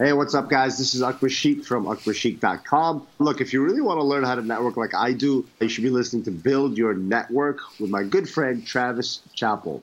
Hey, what's up, guys? This is Akbar from akbarsheikh.com. Look, if you really want to learn how to network like I do, you should be listening to Build Your Network with my good friend Travis Chappell.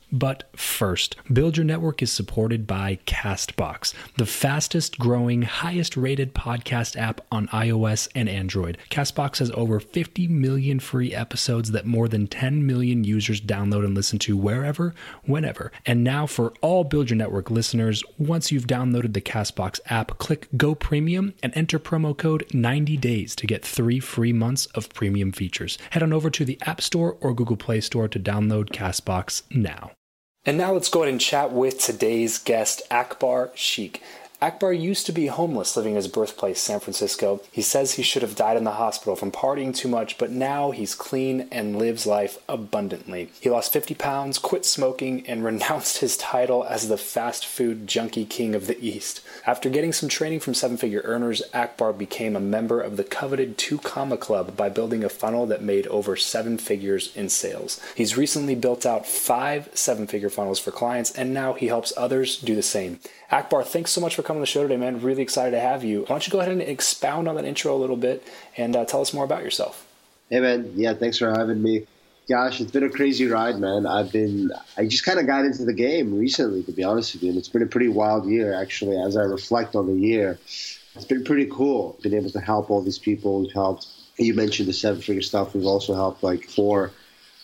But first, Build Your Network is supported by Castbox, the fastest growing, highest rated podcast app on iOS and Android. Castbox has over 50 million free episodes that more than 10 million users download and listen to wherever, whenever. And now, for all Build Your Network listeners, once you've downloaded the Castbox app, click Go Premium and enter promo code 90 days to get three free months of premium features. Head on over to the App Store or Google Play Store to download Castbox now. And now let's go ahead and chat with today's guest, Akbar Sheikh. Akbar used to be homeless living in his birthplace, San Francisco. He says he should have died in the hospital from partying too much, but now he's clean and lives life abundantly. He lost 50 pounds, quit smoking, and renounced his title as the fast food junkie king of the East. After getting some training from seven figure earners, Akbar became a member of the coveted Two Comma Club by building a funnel that made over seven figures in sales. He's recently built out five seven figure funnels for clients, and now he helps others do the same. Akbar, thanks so much for coming to the show today, man. Really excited to have you. Why don't you go ahead and expound on that intro a little bit and uh, tell us more about yourself? Hey, man. Yeah, thanks for having me. Gosh, it's been a crazy ride, man. I've been, I just kind of got into the game recently, to be honest with you. And it's been a pretty wild year, actually, as I reflect on the year. It's been pretty cool. Been able to help all these people. We've helped, you mentioned the seven figure stuff. We've also helped like four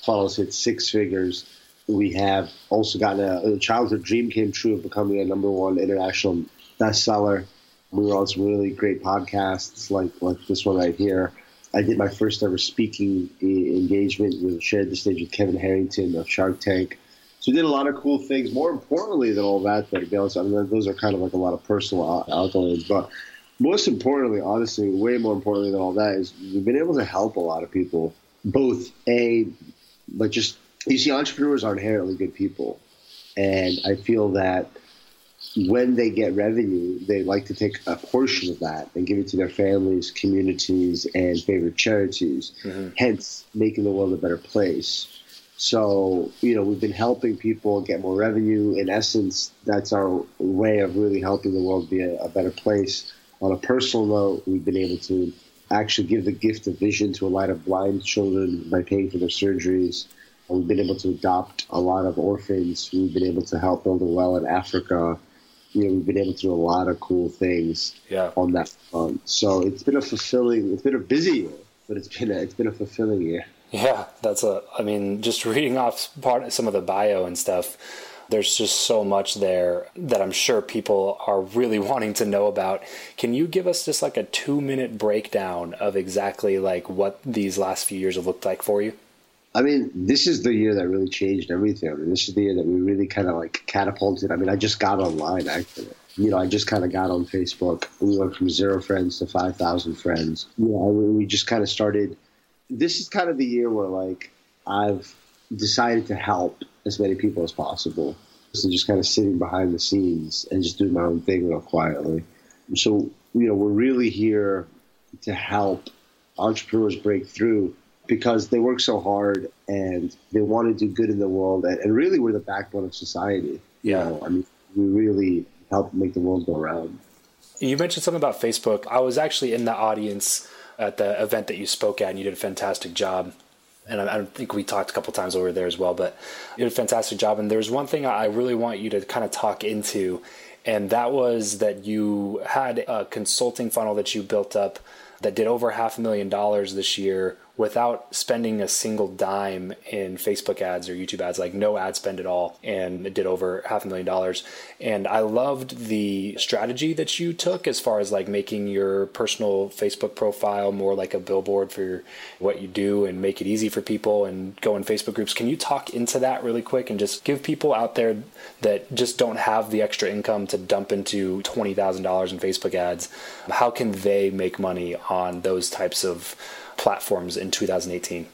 funnels hit six figures we have also gotten a, a, childhood dream came true of becoming a number one international bestseller. We were on some really great podcasts like like this one right here. I did my first ever speaking engagement with shared the stage with Kevin Harrington of Shark Tank. So we did a lot of cool things. More importantly than all that, though, to be honest, I mean those are kind of like a lot of personal accolades. But most importantly, honestly, way more importantly than all that is we've been able to help a lot of people. Both a, like just you see, entrepreneurs are inherently good people, And I feel that when they get revenue, they like to take a portion of that and give it to their families, communities, and favorite charities, mm-hmm. hence making the world a better place. So, you know, we've been helping people get more revenue. In essence, that's our way of really helping the world be a, a better place. On a personal note, we've been able to actually give the gift of vision to a lot of blind children by paying for their surgeries. We've been able to adopt a lot of orphans. We've been able to help build a well in Africa. You know, we've been able to do a lot of cool things yeah. on that front. So it's been a fulfilling, it's been a busy year, but it's been a, it's been a fulfilling year. Yeah, that's a. I mean, just reading off part some of the bio and stuff. There's just so much there that I'm sure people are really wanting to know about. Can you give us just like a two minute breakdown of exactly like what these last few years have looked like for you? I mean, this is the year that really changed everything. I mean, this is the year that we really kind of like catapulted. I mean, I just got online actually. You know, I just kind of got on Facebook. We went from zero friends to 5,000 friends. You know, we just kind of started this is kind of the year where like I've decided to help as many people as possible. So just kind of sitting behind the scenes and just doing my own thing real quietly. So you know we're really here to help entrepreneurs break through because they work so hard and they want to do good in the world and, and really we're the backbone of society. Yeah, you know, I mean we really help make the world go around. You mentioned something about Facebook. I was actually in the audience at the event that you spoke at, and you did a fantastic job. And I, I think we talked a couple times over there as well, but you did a fantastic job. And there's one thing I really want you to kind of talk into, and that was that you had a consulting funnel that you built up that did over half a million dollars this year without spending a single dime in Facebook ads or YouTube ads, like no ad spend at all. And it did over half a million dollars. And I loved the strategy that you took as far as like making your personal Facebook profile more like a billboard for what you do and make it easy for people and go in Facebook groups. Can you talk into that really quick and just give people out there that just don't have the extra income to dump into $20,000 in Facebook ads? How can they make money on those types of platforms in 2018?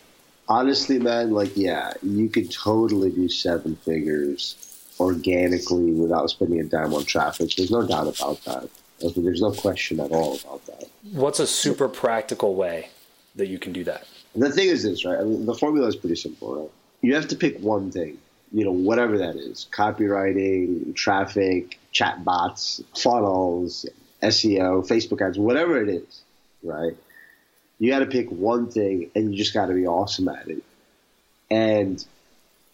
Honestly, man, like, yeah, you could totally do seven figures organically without spending a dime on traffic. There's no doubt about that. There's no question at all about that. What's a super practical way that you can do that? The thing is this, right? I mean, the formula is pretty simple, right? You have to pick one thing, you know, whatever that is copywriting, traffic, chat bots, funnels, SEO, Facebook ads, whatever it is, right? You got to pick one thing and you just got to be awesome at it. And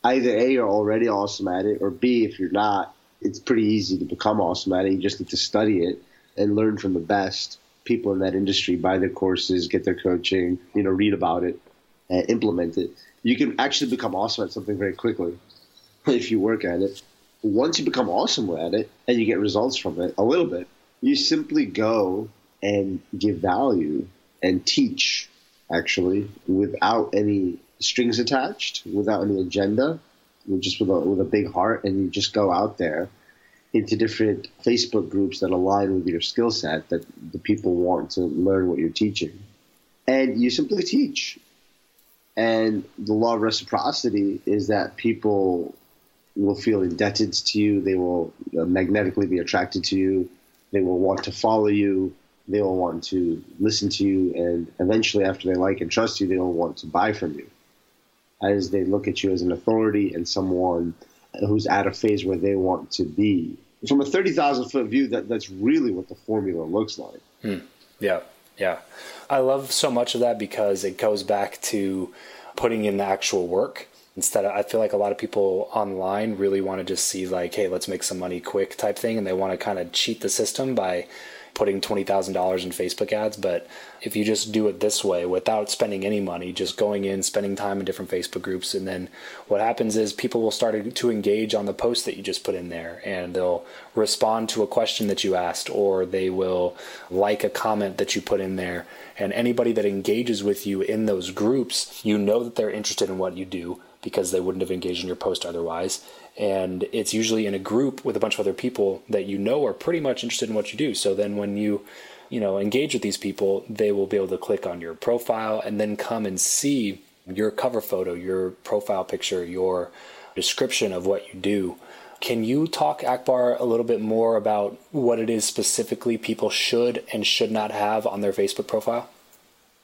either A, you're already awesome at it, or B, if you're not, it's pretty easy to become awesome at it. You just need to study it and learn from the best people in that industry, buy their courses, get their coaching, you know, read about it, and implement it. You can actually become awesome at something very quickly if you work at it. Once you become awesome at it and you get results from it a little bit, you simply go and give value and teach actually without any strings attached, without any agenda, just with a, with a big heart, and you just go out there into different Facebook groups that align with your skill set that the people want to learn what you're teaching. And you simply teach. And the law of reciprocity is that people will feel indebted to you, they will uh, magnetically be attracted to you, they will want to follow you, they will want to listen to you, and eventually, after they like and trust you, they will want to buy from you, as they look at you as an authority and someone who's at a phase where they want to be. From a thirty thousand foot view, that that's really what the formula looks like. Hmm. Yeah, yeah. I love so much of that because it goes back to putting in the actual work instead of, i feel like a lot of people online really want to just see like hey let's make some money quick type thing and they want to kind of cheat the system by putting $20,000 in Facebook ads. But if you just do it this way without spending any money, just going in, spending time in different Facebook groups, and then what happens is people will start to engage on the post that you just put in there and they'll respond to a question that you asked or they will like a comment that you put in there. And anybody that engages with you in those groups, you know that they're interested in what you do because they wouldn't have engaged in your post otherwise and it's usually in a group with a bunch of other people that you know are pretty much interested in what you do. So then when you you know engage with these people, they will be able to click on your profile and then come and see your cover photo, your profile picture, your description of what you do. Can you talk, Akbar, a little bit more about what it is specifically people should and should not have on their Facebook profile?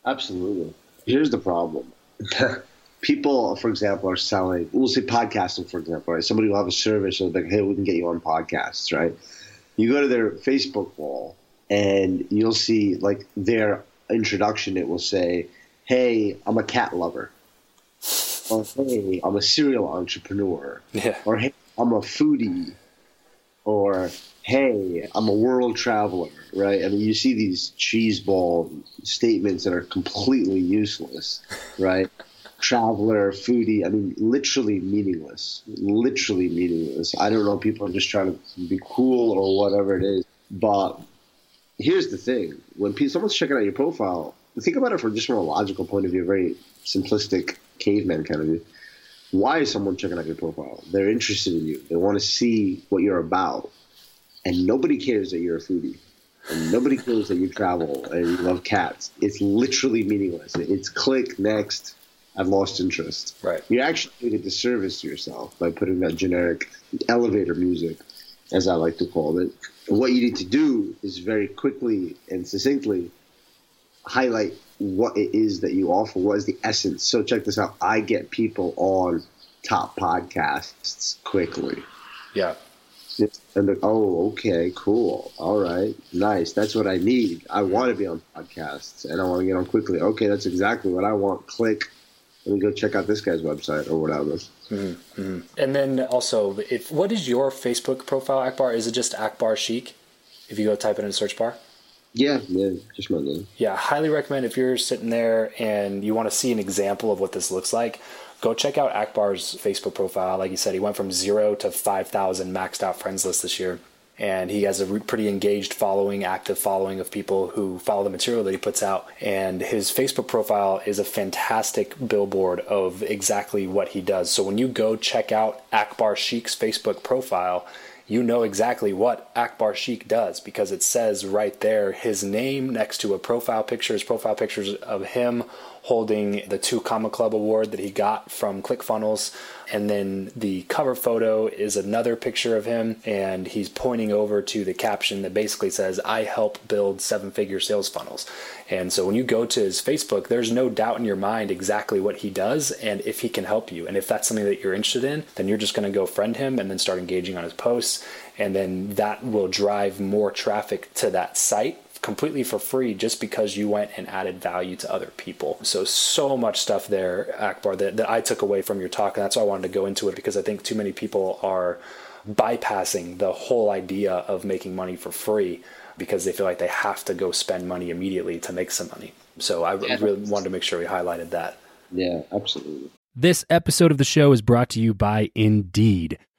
Absolutely. Here's the problem. people, for example, are selling, we'll say podcasting, for example, right? Somebody will have a service and like, hey, we can get you on podcasts, right? You go to their Facebook wall and you'll see like their introduction, it will say, hey, I'm a cat lover. Or hey, I'm a serial entrepreneur. Yeah. Or hey, I'm a foodie. Or hey, I'm a world traveler, right? I mean, you see these cheeseball statements that are completely useless, right? Traveler, foodie. I mean, literally meaningless. Literally meaningless. I don't know. People are just trying to be cool or whatever it is. But here's the thing: when people, someone's checking out your profile, think about it from just from a logical point of view, a very simplistic caveman kind of view. Why is someone checking out your profile? They're interested in you. They want to see what you're about, and nobody cares that you're a foodie. And nobody cares that you travel and you love cats. It's literally meaningless. It's click next I've lost interest. Right. You're actually doing a disservice to yourself by putting that generic elevator music, as I like to call it. And what you need to do is very quickly and succinctly highlight what it is that you offer. What is the essence? So check this out. I get people on top podcasts quickly. Yeah. And they're, oh, okay, cool. All right, nice. That's what I need. I want to be on podcasts and I want to get on quickly. Okay, that's exactly what I want. Click let me go check out this guy's website or whatever. Mm-hmm. And then also, if what is your Facebook profile, Akbar? Is it just Akbar Sheikh? If you go type it in the search bar. Yeah, yeah, just my name. Yeah, highly recommend if you're sitting there and you want to see an example of what this looks like. Go check out Akbar's Facebook profile. Like you said, he went from zero to five thousand maxed out friends list this year and he has a pretty engaged following, active following of people who follow the material that he puts out. And his Facebook profile is a fantastic billboard of exactly what he does. So when you go check out Akbar Sheikh's Facebook profile, you know exactly what Akbar Sheikh does because it says right there his name next to a profile picture, his profile pictures of him holding the two Comma Club award that he got from ClickFunnels. And then the cover photo is another picture of him, and he's pointing over to the caption that basically says, I help build seven figure sales funnels. And so when you go to his Facebook, there's no doubt in your mind exactly what he does and if he can help you. And if that's something that you're interested in, then you're just going to go friend him and then start engaging on his posts. And then that will drive more traffic to that site completely for free just because you went and added value to other people. So, so much stuff there, Akbar, that, that I took away from your talk. And that's why I wanted to go into it because I think too many people are bypassing the whole idea of making money for free because they feel like they have to go spend money immediately to make some money. So, I yeah. really wanted to make sure we highlighted that. Yeah, absolutely. This episode of the show is brought to you by Indeed.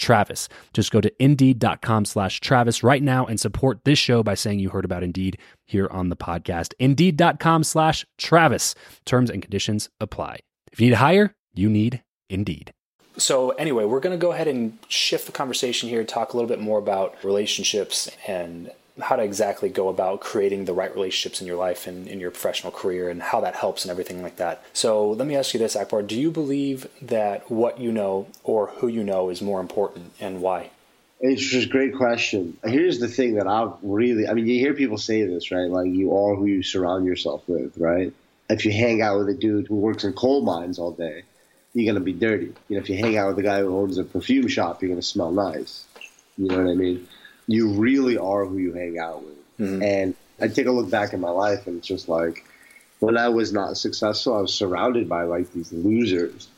Travis. Just go to indeed.com slash Travis right now and support this show by saying you heard about Indeed here on the podcast. Indeed.com slash Travis. Terms and conditions apply. If you need to hire, you need Indeed. So, anyway, we're going to go ahead and shift the conversation here, talk a little bit more about relationships and how to exactly go about creating the right relationships in your life and in your professional career and how that helps and everything like that. So let me ask you this, Akbar. Do you believe that what you know or who you know is more important and why? It's just a great question. Here's the thing that I've really, I mean, you hear people say this, right? Like, you are who you surround yourself with, right? If you hang out with a dude who works in coal mines all day, you're going to be dirty. You know, if you hang out with a guy who owns a perfume shop, you're going to smell nice. You know what I mean? You really are who you hang out with. Mm-hmm. And I take a look back in my life and it's just like when I was not successful, I was surrounded by like these losers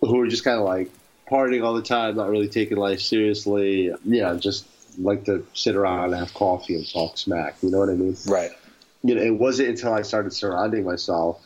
who were just kind of like partying all the time, not really taking life seriously. Yeah, just like to sit around and have coffee and talk smack. You know what I mean? Right. You know, it wasn't until I started surrounding myself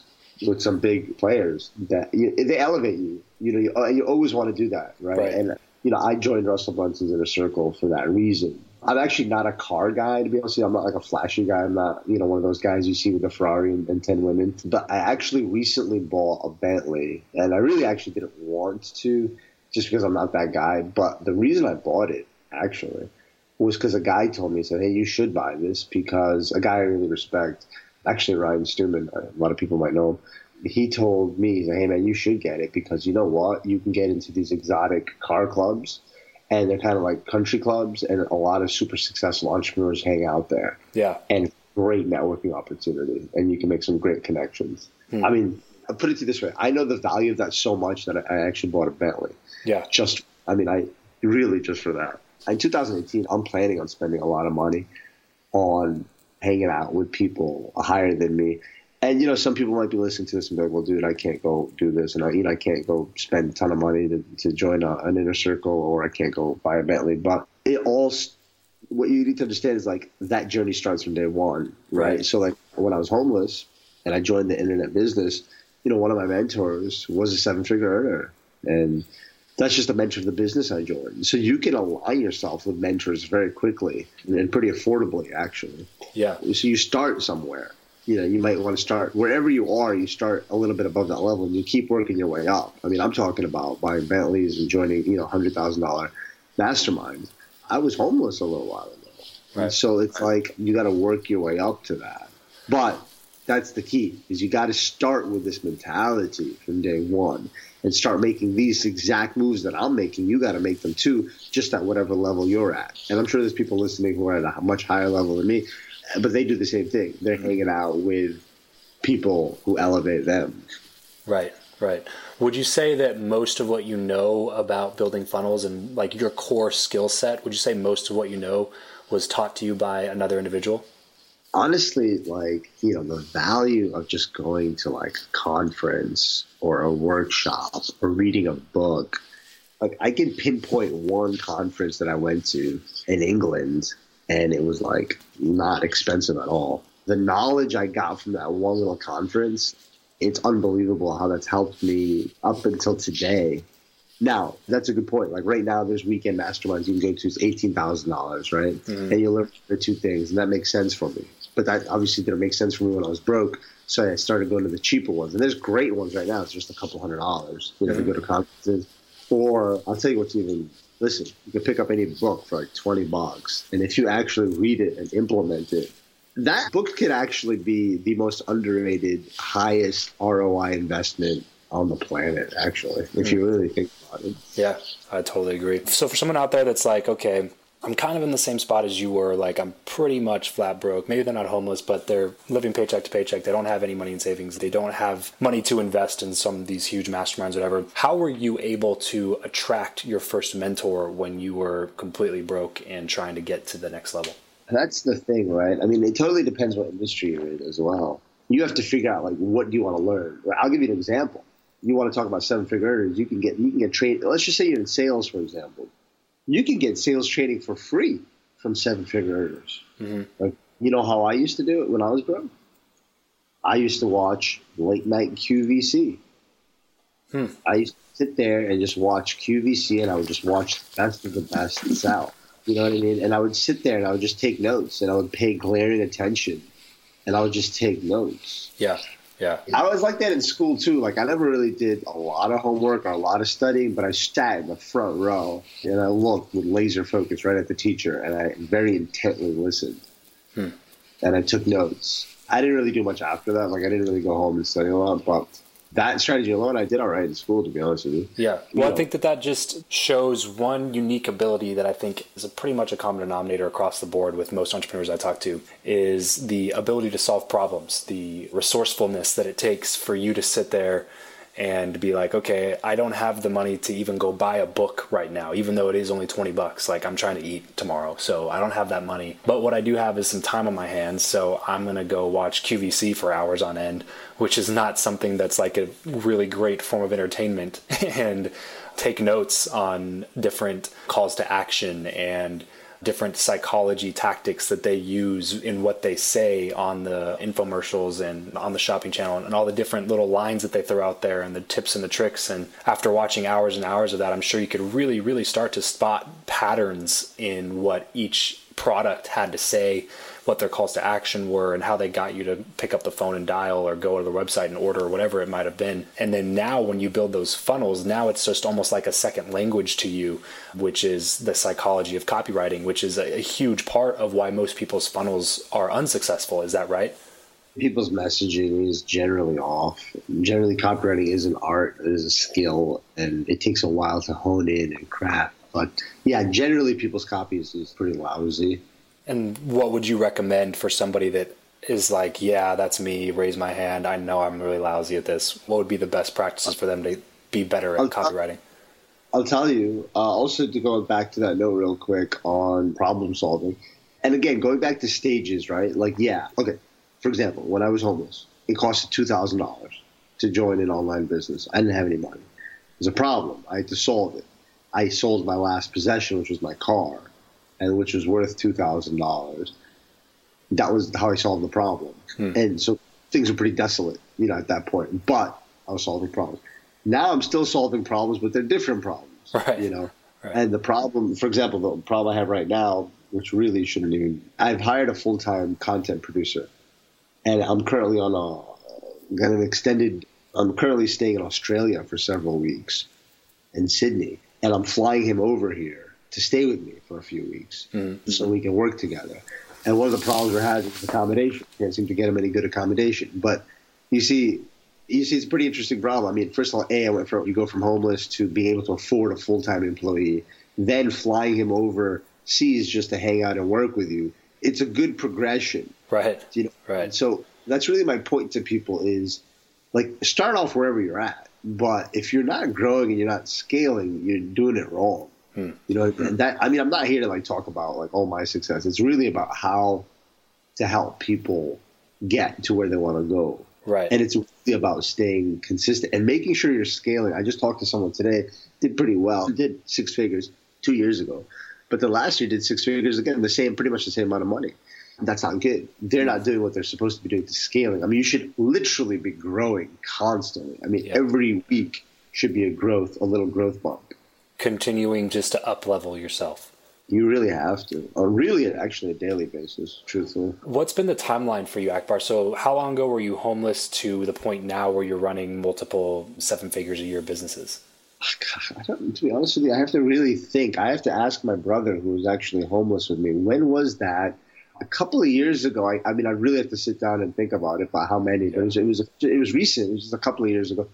with some big players that you, they elevate you. You know, you, you always want to do that, right? right. And you know, I joined Russell Brunson's inner circle for that reason. I'm actually not a car guy, to be honest. I'm not like a flashy guy. I'm not, you know, one of those guys you see with a Ferrari and, and 10 women. But I actually recently bought a Bentley, and I really actually didn't want to just because I'm not that guy. But the reason I bought it, actually, was because a guy told me, he said, hey, you should buy this because a guy I really respect, actually Ryan Stewman, a lot of people might know him, he told me, "Hey man, you should get it because you know what? You can get into these exotic car clubs, and they're kind of like country clubs, and a lot of super successful entrepreneurs hang out there. Yeah, and great networking opportunity, and you can make some great connections. Hmm. I mean, I put it to you this way: I know the value of that so much that I actually bought a Bentley. Yeah, just I mean, I really just for that. In 2018, I'm planning on spending a lot of money on hanging out with people higher than me and you know, some people might be listening to this and be like, "Well, dude, I can't go do this, and I, you know, I can't go spend a ton of money to, to join a, an inner circle, or I can't go buy a Bentley." But it all, what you need to understand is like that journey starts from day one, right? right? So, like when I was homeless and I joined the internet business, you know, one of my mentors was a seven-figure earner, and that's just a mentor of the business I joined. So you can align yourself with mentors very quickly and pretty affordably, actually. Yeah. So you start somewhere you know, you might want to start wherever you are. You start a little bit above that level, and you keep working your way up. I mean, I'm talking about buying Bentleys and joining, you know, hundred thousand dollar masterminds. I was homeless a little while ago, right. so it's like you got to work your way up to that. But that's the key: is you got to start with this mentality from day one and start making these exact moves that I'm making. You got to make them too, just at whatever level you're at. And I'm sure there's people listening who are at a much higher level than me but they do the same thing. They're hanging out with people who elevate them. Right, right. Would you say that most of what you know about building funnels and like your core skill set, would you say most of what you know was taught to you by another individual? Honestly, like, you know, the value of just going to like a conference or a workshop or reading a book. Like I can pinpoint one conference that I went to in England and it was like not expensive at all. The knowledge I got from that one little conference, it's unbelievable how that's helped me up until today. Now, that's a good point. Like right now, there's weekend masterminds you can go to. It's eighteen thousand dollars, right? Mm-hmm. And you learn the two things, and that makes sense for me. But that obviously didn't make sense for me when I was broke. So I started going to the cheaper ones, and there's great ones right now. It's just a couple hundred dollars. You know, mm-hmm. to go to conferences. Or I'll tell you what's even listen, you can pick up any book for like 20 bucks. And if you actually read it and implement it, that book could actually be the most underrated, highest ROI investment on the planet, actually, if you hmm. really think about it. Yeah, I totally agree. So for someone out there that's like, okay, I'm kind of in the same spot as you were. Like I'm pretty much flat broke. Maybe they're not homeless, but they're living paycheck to paycheck. They don't have any money in savings. They don't have money to invest in some of these huge masterminds, whatever. How were you able to attract your first mentor when you were completely broke and trying to get to the next level? That's the thing, right? I mean, it totally depends what industry you're in as well. You have to figure out like what do you want to learn. I'll give you an example. You want to talk about seven figure earners? You can get you can get trained. Let's just say you're in sales, for example you can get sales training for free from seven figure earners. Mm-hmm. Like, you know how I used to do it when I was broke? I used to watch late night QVC. Hmm. I used to sit there and just watch QVC and I would just watch the best of the best sell. You know what I mean? And I would sit there and I would just take notes and I would pay glaring attention and I would just take notes. Yeah. Yeah. I was like that in school too. Like I never really did a lot of homework or a lot of studying, but I sat in the front row and I looked with laser focus right at the teacher and I very intently listened. Hmm. And I took notes. I didn't really do much after that. Like I didn't really go home and study a lot, but that strategy alone, I did all right in school, to be honest with you. Yeah. Well, you I think that that just shows one unique ability that I think is a pretty much a common denominator across the board with most entrepreneurs I talk to is the ability to solve problems, the resourcefulness that it takes for you to sit there and be like, okay, I don't have the money to even go buy a book right now, even though it is only 20 bucks. Like, I'm trying to eat tomorrow, so I don't have that money. But what I do have is some time on my hands, so I'm to go watch QVC for hours on end, which is not something that's like a really great form of entertainment, and take notes on different calls to action and different psychology tactics that they use in what they say on the infomercials and on the shopping channel and all the different little lines that they throw out there and the tips and the tricks. And after watching hours and hours of that, I'm sure you could really, really start to spot patterns in what each product had to say what their calls to action were and how they got you to pick up the phone and dial or go to the website and order or whatever it might have been. And then now when you build those funnels, now it's just almost like a second language to you, which is the psychology of copywriting, which is a, a huge part of why most people's funnels are unsuccessful. Is that right? People's messaging is generally off. Generally, copywriting is an art, it is a skill, and it takes a while to hone in and craft. But yeah, generally, people's copies is pretty lousy. And what would you recommend for somebody that is like, yeah, that's me, raise my hand, I know I'm really lousy at this? What would be the best practices for them to be better at I'll copywriting? I'll tell you. Uh, also, to go back to that note real quick on problem solving. And again, going back to stages, right? Like, yeah, okay. For example, when I was homeless, it costed $2,000 to join an online business. I didn't have any money. It was a problem. I had to solve it. I sold my last possession, which was my car and which was worth two thousand dollars. That was how I solved the problem, hmm. and so things were pretty desolate, you know, at that point. But I was solving problems. Now I'm still solving problems, but they're different problems, right. you know. Right. And the problem, for example, the problem I have right now, which really shouldn't even, I've hired a full time content producer, and I'm currently on a got an extended. I'm currently staying in Australia for several weeks, in Sydney, and I'm flying him over here to stay with me for a few weeks mm-hmm. so we can work together. And one of the problems we're having is accommodation. Can't seem to get him any good accommodation. But you see, you see, it's a pretty interesting problem. I mean, first of all, a I went from you go from homeless to being able to afford a full time employee, then flying him over overseas just to hang out and work with you. It's a good progression, right? You know, right. So that's really my point to people is like start off wherever you're at. But if you're not growing and you're not scaling, you're doing it wrong. Hmm. You know, that I mean, I'm not here to like talk about like all my success. It's really about how to help people get to where they want to go. Right. And it's really about staying consistent and making sure you're scaling. I just talked to someone today, did pretty well, did six figures two years ago, but the last year did six figures again, the same, pretty much the same amount of money. That's not good. They're not doing what they're supposed to be doing to scaling. I mean, you should literally be growing constantly. I mean, every week should be a growth, a little growth bump continuing just to up level yourself. You really have to, or really, actually, a daily basis. Truthfully, what's been the timeline for you, Akbar? So, how long ago were you homeless to the point now where you're running multiple seven figures a year businesses? I don't, to be honest with you, I have to really think. I have to ask my brother, who was actually homeless with me. When was that? A couple of years ago. I, I mean, I really have to sit down and think about it. About how many? Yeah. It was. It was. It was recent. It was just a couple of years ago.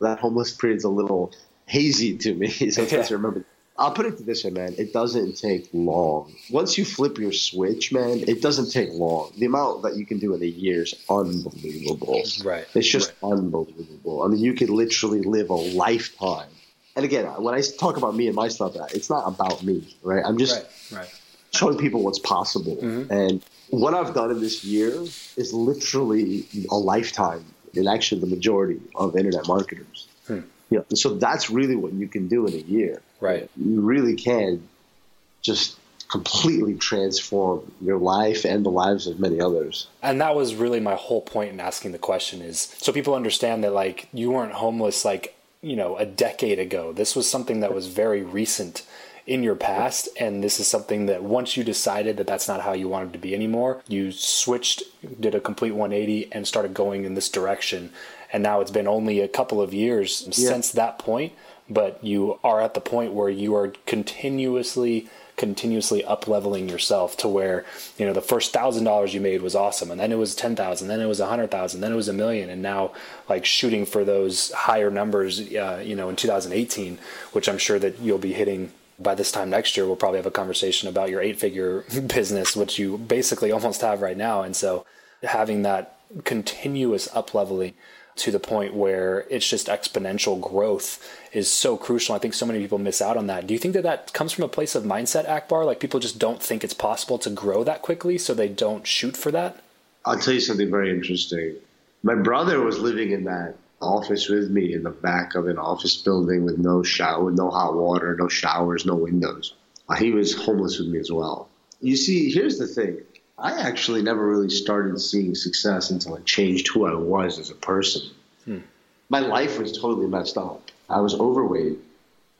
That homeless period's a little hazy to me. Sometimes yeah. remember. I'll put it this way, man. It doesn't take long. Once you flip your switch, man, it doesn't take long. The amount that you can do in a year is unbelievable. Right. It's just right. unbelievable. I mean, you could literally live a lifetime. And again, when I talk about me and my stuff, it's not about me, right? I'm just right. Right. showing people what's possible. Mm-hmm. And what I've done in this year is literally a lifetime, and actually the majority of internet marketers. Hmm. You know, so that's really what you can do in a year. Right. You really can just completely transform your life and the lives of many others. And that was really my whole point in asking the question is so people understand that like you weren't homeless like you know, a decade ago. This was something that was very recent in your past and this is something that once you decided that that's not how you wanted to be anymore you switched did a complete 180 and started going in this direction and now it's been only a couple of years yeah. since that point but you are at the point where you are continuously continuously up leveling yourself to where you know the first thousand dollars you made was awesome and then it was ten thousand then it was a hundred thousand then it was a million and now like shooting for those higher numbers uh, you know in 2018 which i'm sure that you'll be hitting by this time next year we'll probably have a conversation about your eight figure business which you basically almost have right now and so having that continuous up leveling to the point where it's just exponential growth is so crucial. I think so many people miss out on that. Do you think that that comes from a place of mindset, Akbar? Like people just don't think it's possible to grow that quickly, so they don't shoot for that? I'll tell you something very interesting. My brother was living in that office with me in the back of an office building with no shower, with no hot water, no showers, no windows. Uh, he was homeless with me as well. You see, here's the thing. I actually never really started seeing success until I changed who I was as a person. Hmm. My life was totally messed up. I was overweight.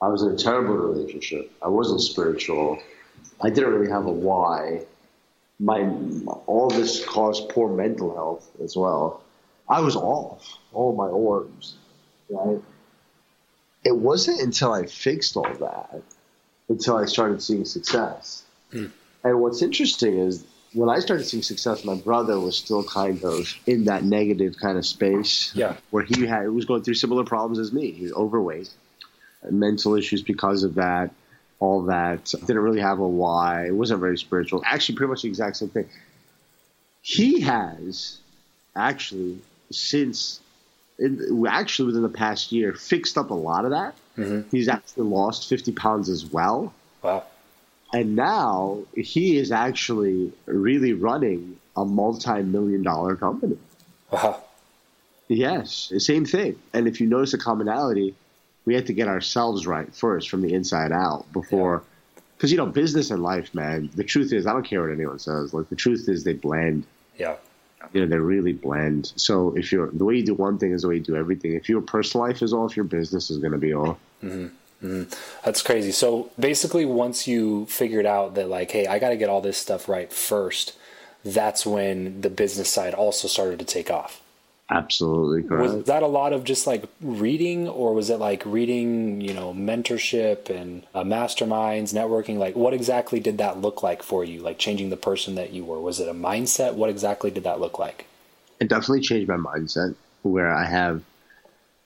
I was in a terrible relationship. I wasn't spiritual. I didn't really have a why. My all this caused poor mental health as well. I was off all my orbs. Right. It wasn't until I fixed all that until I started seeing success. Hmm. And what's interesting is when I started seeing success, my brother was still kind of in that negative kind of space. Yeah. Where he had was going through similar problems as me. He was overweight, mental issues because of that, all that. Didn't really have a why. It wasn't very spiritual. Actually, pretty much the exact same thing. He has actually since in, actually within the past year fixed up a lot of that. Mm-hmm. He's actually lost 50 pounds as well. Wow. And now he is actually really running a multi-million dollar company. Wow. Yes, same thing. And if you notice a commonality, we have to get ourselves right first from the inside out before, because you know, business and life, man. The truth is, I don't care what anyone says. Like the truth is, they blend. Yeah. You know, they really blend. So if you're the way you do one thing is the way you do everything. If your personal life is off, your business is going to be off. Mm-hmm. Mm, that's crazy. So basically, once you figured out that, like, hey, I got to get all this stuff right first, that's when the business side also started to take off. Absolutely correct. Was that a lot of just like reading, or was it like reading, you know, mentorship and uh, masterminds, networking? Like, what exactly did that look like for you? Like, changing the person that you were? Was it a mindset? What exactly did that look like? It definitely changed my mindset, where I have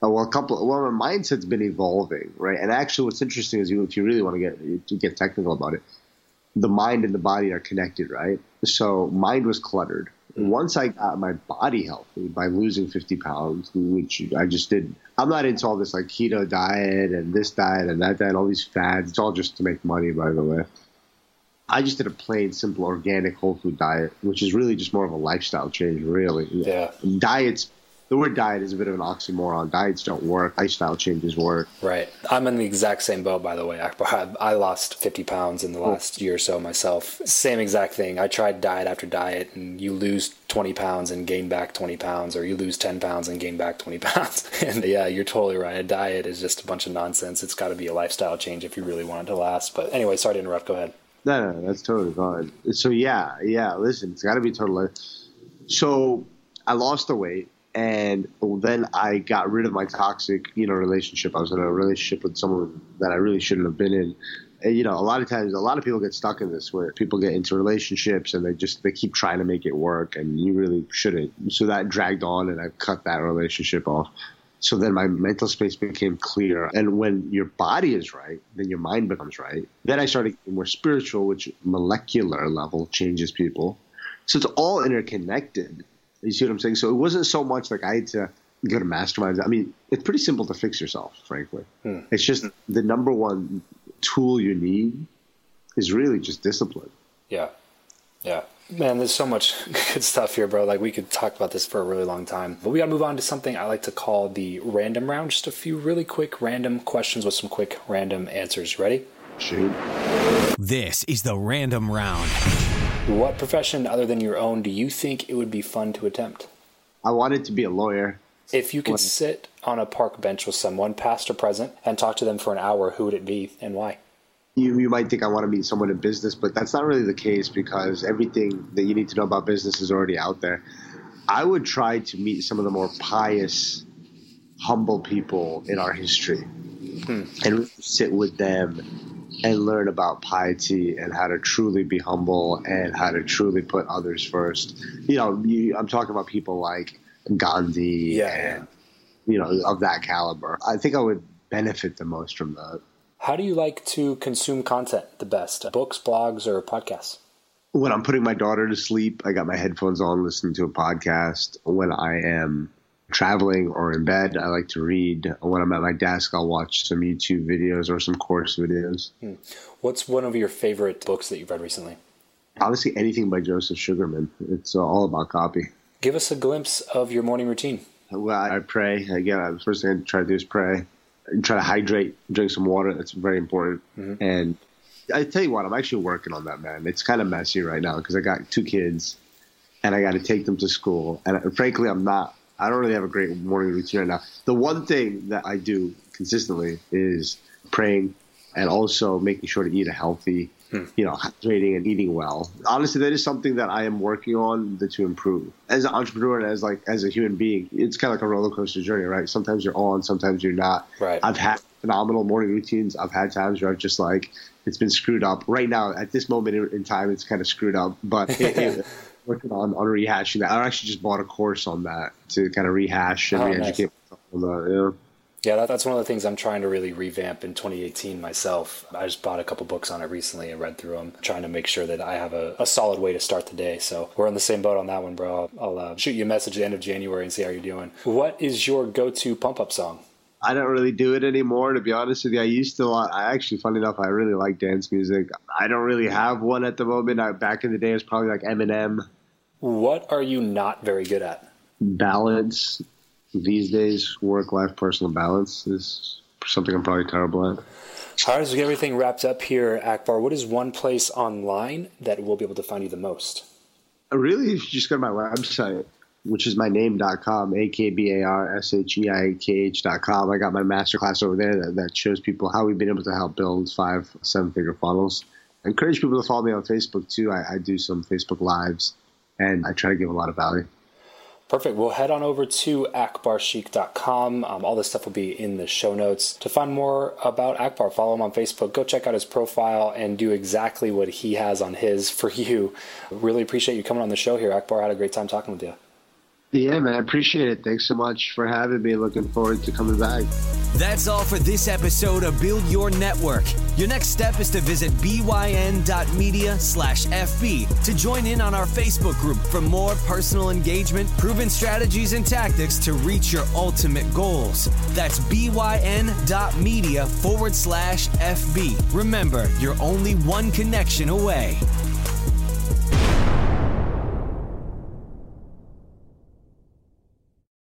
well, a couple. Well, my mindset's been evolving, right? And actually, what's interesting is you, if you really want to get to get technical about it, the mind and the body are connected, right? So, mind was cluttered. Mm-hmm. Once I got my body healthy by losing 50 pounds, which I just did, I'm not into all this like keto diet and this diet and that diet, all these fads. It's all just to make money, by the way. I just did a plain, simple, organic whole food diet, which is really just more of a lifestyle change, really. Yeah. Diets the word diet is a bit of an oxymoron. Diets don't work. Lifestyle changes work. Right. I'm in the exact same boat, by the way. I lost 50 pounds in the oh. last year or so myself. Same exact thing. I tried diet after diet, and you lose 20 pounds and gain back 20 pounds, or you lose 10 pounds and gain back 20 pounds. and yeah, you're totally right. A diet is just a bunch of nonsense. It's got to be a lifestyle change if you really want it to last. But anyway, sorry to interrupt. Go ahead. No, no, that's totally fine. So yeah, yeah. Listen, it's got to be totally. So I lost the weight and then I got rid of my toxic, you know, relationship. I was in a relationship with someone that I really shouldn't have been in. And, you know, a lot of times, a lot of people get stuck in this where people get into relationships and they just they keep trying to make it work, and you really shouldn't. So that dragged on, and I cut that relationship off. So then my mental space became clear. And when your body is right, then your mind becomes right. Then I started getting more spiritual, which molecular level changes people. So it's all interconnected. You see what I'm saying? So it wasn't so much like I had to go to masterminds. I mean, it's pretty simple to fix yourself, frankly. Hmm. It's just the number one tool you need is really just discipline. Yeah. Yeah. Man, there's so much good stuff here, bro. Like we could talk about this for a really long time. But we got to move on to something I like to call the random round. Just a few really quick random questions with some quick random answers. Ready? Shoot. This is the random round. What profession other than your own do you think it would be fun to attempt? I wanted to be a lawyer. If you could sit on a park bench with someone, past or present, and talk to them for an hour, who would it be and why? You, you might think I want to meet someone in business, but that's not really the case because everything that you need to know about business is already out there. I would try to meet some of the more pious, humble people in our history hmm. and sit with them and learn about piety and how to truly be humble and how to truly put others first. You know, you, I'm talking about people like Gandhi yeah. and, you know, of that caliber. I think I would benefit the most from that. How do you like to consume content the best? Books, blogs, or podcasts? When I'm putting my daughter to sleep, I got my headphones on listening to a podcast. When I am traveling or in bed, I like to read. When I'm at my desk, I'll watch some YouTube videos or some course videos. Hmm. What's one of your favorite books that you've read recently? Honestly, anything by Joseph Sugarman. It's uh, all about copy. Give us a glimpse of your morning routine. Well, I pray. Again, the first thing I try to do is pray. And try to hydrate, drink some water. That's very important. Mm-hmm. And I tell you what, I'm actually working on that, man. It's kind of messy right now because I got two kids and I got to take them to school. And frankly, I'm not I don't really have a great morning routine right now. The one thing that I do consistently is praying and also making sure to eat a healthy, hmm. you know, hydrating and eating well. Honestly, that is something that I am working on to improve. As an entrepreneur and as like as a human being, it's kind of like a roller coaster journey, right? Sometimes you're on, sometimes you're not. Right. I've had phenomenal morning routines. I've had times where I've just like it's been screwed up. Right now, at this moment in time, it's kind of screwed up, but it, it, working on, on rehashing that. I actually just bought a course on that to kind of rehash and oh, re-educate nice. myself on that. Yeah. Yeah, that, that's one of the things I'm trying to really revamp in 2018 myself. I just bought a couple books on it recently and read through them, trying to make sure that I have a, a solid way to start the day. So we're on the same boat on that one, bro. I'll, I'll uh, shoot you a message at the end of January and see how you're doing. What is your go-to pump-up song? I don't really do it anymore, to be honest with you. I used to. I actually, funny enough, I really like dance music. I don't really have one at the moment. I, back in the day, it was probably like Eminem what are you not very good at? Balance. These days, work life personal balance is something I'm probably terrible at. All right, so everything wrapped up here, Akbar. What is one place online that we'll be able to find you the most? Really, you just go to my website, which is my name.com, A K B A R S H E I K H.com. I got my masterclass over there that, that shows people how we've been able to help build five, seven figure funnels. I encourage people to follow me on Facebook too. I, I do some Facebook Lives and I try to give a lot of value. Perfect. We'll head on over to akbarsheikh.com. Um, all this stuff will be in the show notes. To find more about Akbar, follow him on Facebook. Go check out his profile and do exactly what he has on his for you. Really appreciate you coming on the show here, Akbar. I had a great time talking with you. Yeah, man, I appreciate it. Thanks so much for having me. Looking forward to coming back. That's all for this episode of Build Your Network. Your next step is to visit byn.media slash FB to join in on our Facebook group for more personal engagement, proven strategies, and tactics to reach your ultimate goals. That's byn.media forward slash FB. Remember, you're only one connection away.